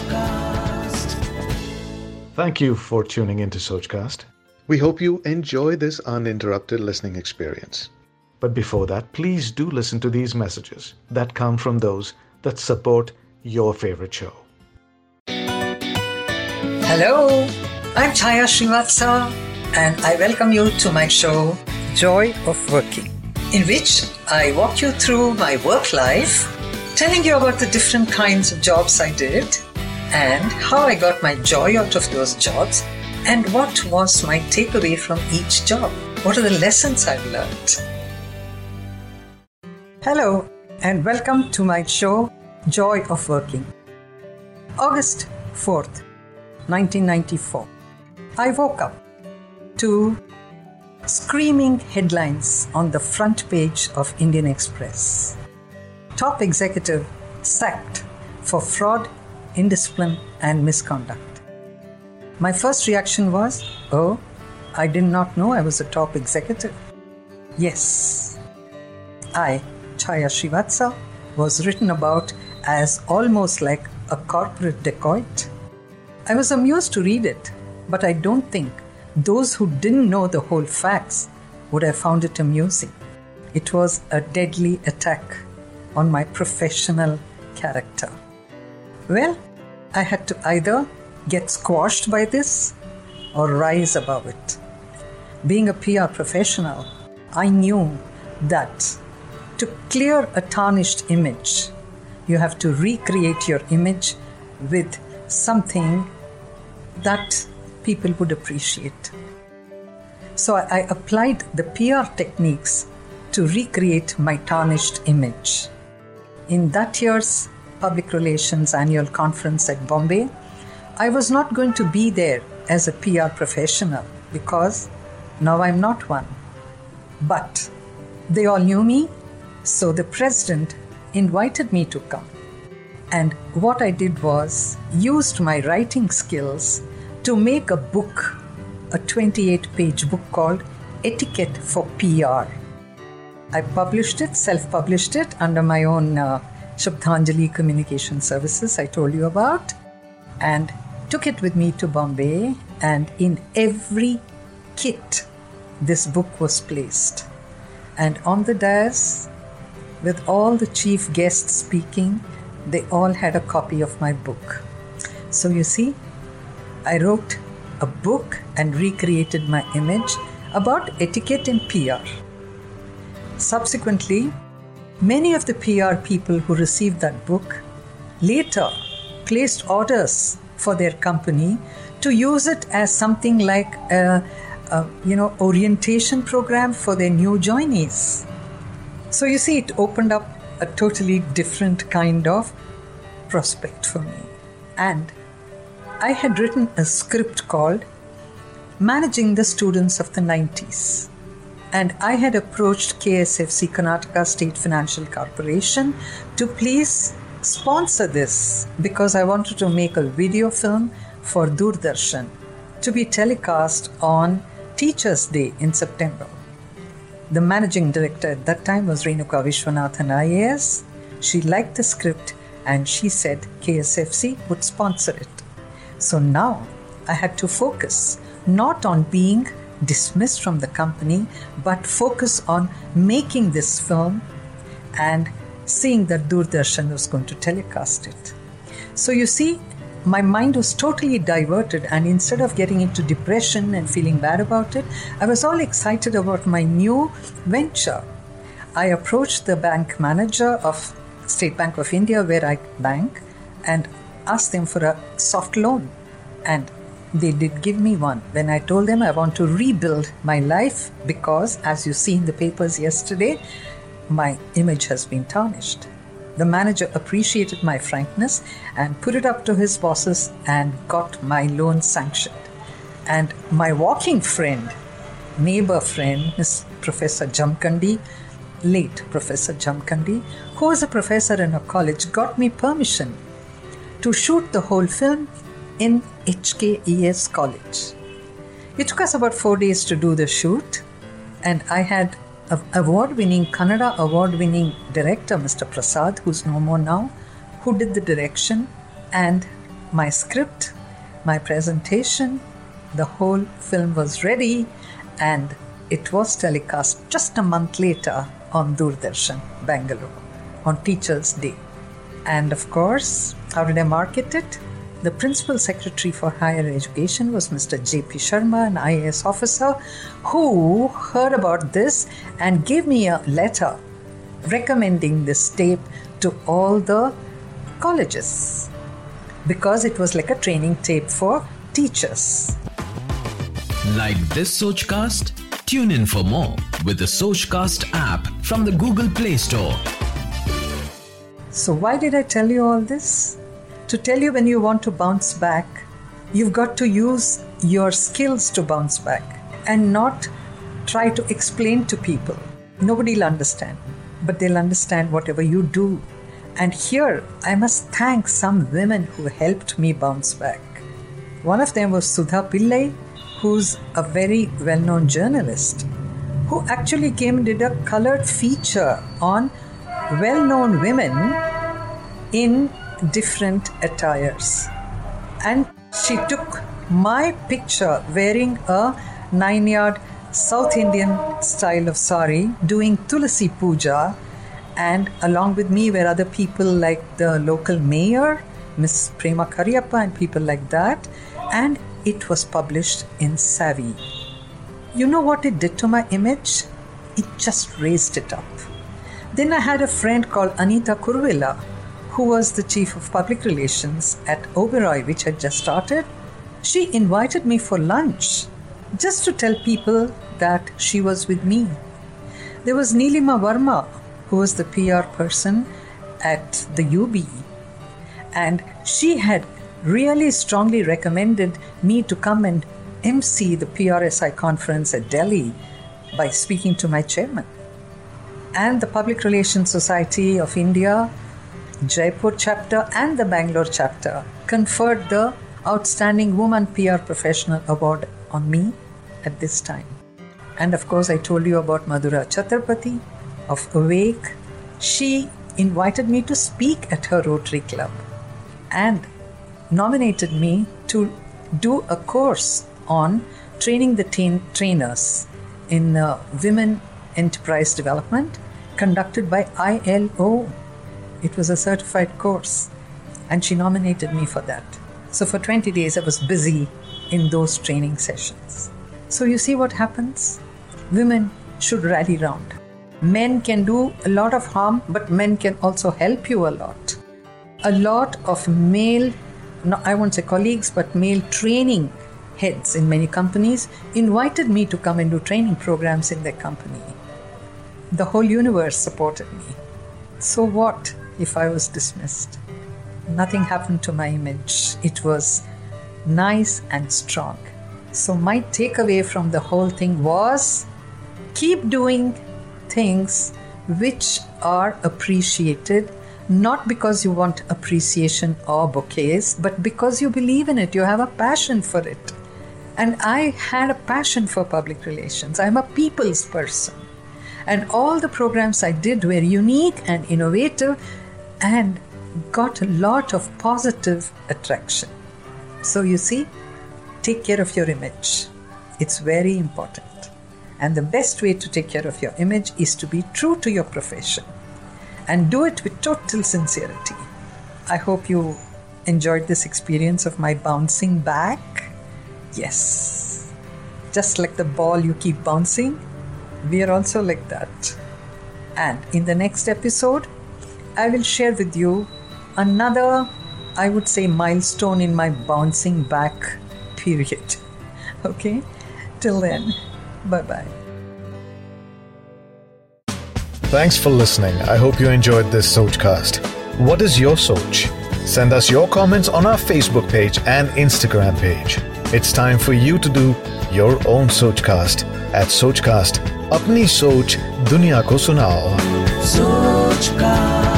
Sochcast. Thank you for tuning into Sochcast. We hope you enjoy this uninterrupted listening experience. But before that, please do listen to these messages that come from those that support your favorite show. Hello, I'm Chaya Srivatsa, and I welcome you to my show, Joy of Working, in which I walk you through my work life, telling you about the different kinds of jobs I did and how I got my joy out of those jobs and what was my takeaway from each job. What are the lessons I've learned? Hello, and welcome to my show, Joy of Working. August 4th, 1994. I woke up to screaming headlines on the front page of Indian Express. Top executive sacked for fraud, indiscipline, and misconduct. My first reaction was, Oh, I did not know I was a top executive. Yes, I, Chaya Srivatsa, was written about as almost like a corporate dacoit. I was amused to read it, but I don't think those who didn't know the whole facts would have found it amusing. It was a deadly attack on my professional character. Well, I had to either get squashed by this or rise above it. Being a PR professional, I knew that to clear a tarnished image, you have to recreate your image with something that people would appreciate. So I applied the PR techniques to recreate my tarnished image. In that year's Public Relations Annual Conference at Bombay, I was not going to be there as a PR professional because now I'm not one. But they all knew me, so the president invited me to come. And what I did was used my writing skills to make a book, a 28 page book called Etiquette for PR. I published it, self published it under my own uh, Shabdhanjali Communication Services, I told you about, and took it with me to Bombay. And in every kit, this book was placed. And on the dais, with all the chief guests speaking, they all had a copy of my book. So you see, I wrote a book and recreated my image about etiquette in PR. Subsequently, many of the PR people who received that book later placed orders for their company to use it as something like a, a you know orientation program for their new joinees. So you see, it opened up a totally different kind of prospect for me. And I had written a script called Managing the Students of the 90s. And I had approached KSFC Karnataka State Financial Corporation to please sponsor this because I wanted to make a video film for Doordarshan to be telecast on Teachers' Day in September. The managing director at that time was Renuka Vishwanathan IAS. She liked the script and she said KSFC would sponsor it. So now I had to focus not on being dismissed from the company, but focus on making this film and seeing that Doordarshan was going to telecast it. So you see, my mind was totally diverted, and instead of getting into depression and feeling bad about it, I was all excited about my new venture. I approached the bank manager of State Bank of India, where I bank, and asked them for a soft loan. And they did give me one when I told them I want to rebuild my life because, as you see in the papers yesterday, my image has been tarnished. The manager appreciated my frankness and put it up to his bosses and got my loan sanctioned. And my walking friend, neighbor friend, Miss Professor Jamkandi, late Professor Jamkandi, who was a professor in a college, got me permission to shoot the whole film in HKES College. It took us about four days to do the shoot, and I had an award winning Kannada award winning director, Mr. Prasad, who's no more now, who did the direction, and my script, my presentation, the whole film was ready, and it was telecast just a month later on Doordarshan, Bangalore, on Teachers' Day. And of course, how did I market it? The Principal Secretary for Higher Education was Mr. J.P. Sharma, an IAS officer, who heard about this and gave me a letter recommending this tape to all the colleges because it was like a training tape for teachers. Like this Sochcast? Tune in for more with the Sochcast app from the Google Play Store. So, why did I tell you all this? To tell you when you want to bounce back, you've got to use your skills to bounce back and not try to explain to people. Nobody will understand, but they'll understand whatever you do. And here, I must thank some women who helped me bounce back. One of them was Sudha Pillai, who's a very well known journalist, who actually came and did a colored feature on well known women in different attires. And she took my picture wearing a nine yard South Indian style of sari, doing Tulasi Puja, and along with me were other people like the local mayor, Miss Prema Cariappa, and people like that. And it was published in Savvy. You know what it did to my image? It just raised it up. Then I had a friend called Anita Kurvilla who was the chief of public relations at Oberoi, which had just started, she invited me for lunch just to tell people that she was with me. There was Neelima Verma, who was the PR person at the UB, and she had really strongly recommended me to come and MC the PRSI conference at Delhi by speaking to my chairman. And the Public Relations Society of India Jaipur chapter and the Bangalore chapter conferred the Outstanding Woman PR Professional Award on me at this time. And of course, I told you about Madhura Chatrapathy of Awake. She invited me to speak at her Rotary Club and nominated me to do a course on training the teen trainers in uh, women enterprise development conducted by ILO it was a certified course, and she nominated me for that. So for 20 days, I was busy in those training sessions. So you see what happens? Women should rally round. Men can do a lot of harm, but men can also help you a lot. A lot of male, no, I won't say colleagues, but male training heads in many companies invited me to come and do training programs in their company. The whole universe supported me. So what? If I was dismissed. Nothing happened to my image. It was nice and strong. So, my takeaway from the whole thing was keep doing things which are appreciated, not because you want appreciation or bouquets, but because you believe in it. You have a passion for it. And I had a passion for public relations. I'm a people's person. And all the programs I did were unique and innovative and got a lot of positive attraction. So, you see, take care of your image. It's very important. And the best way to take care of your image is to be true to your profession and do it with total sincerity. I hope you enjoyed this experience of my bouncing back. Yes. Just like the ball you keep bouncing, we are also like that. And in the next episode, I will share with you another, I would say, milestone in my bouncing back period. Okay? Till then, bye bye. Thanks for listening. I hope you enjoyed this Sochcast. What is your Soch? Send us your comments on our Facebook page and Instagram page. It's time for you to do your own Sochcast at Sochcast. Apni Soch Dunya Ko Sunao. Sochcast.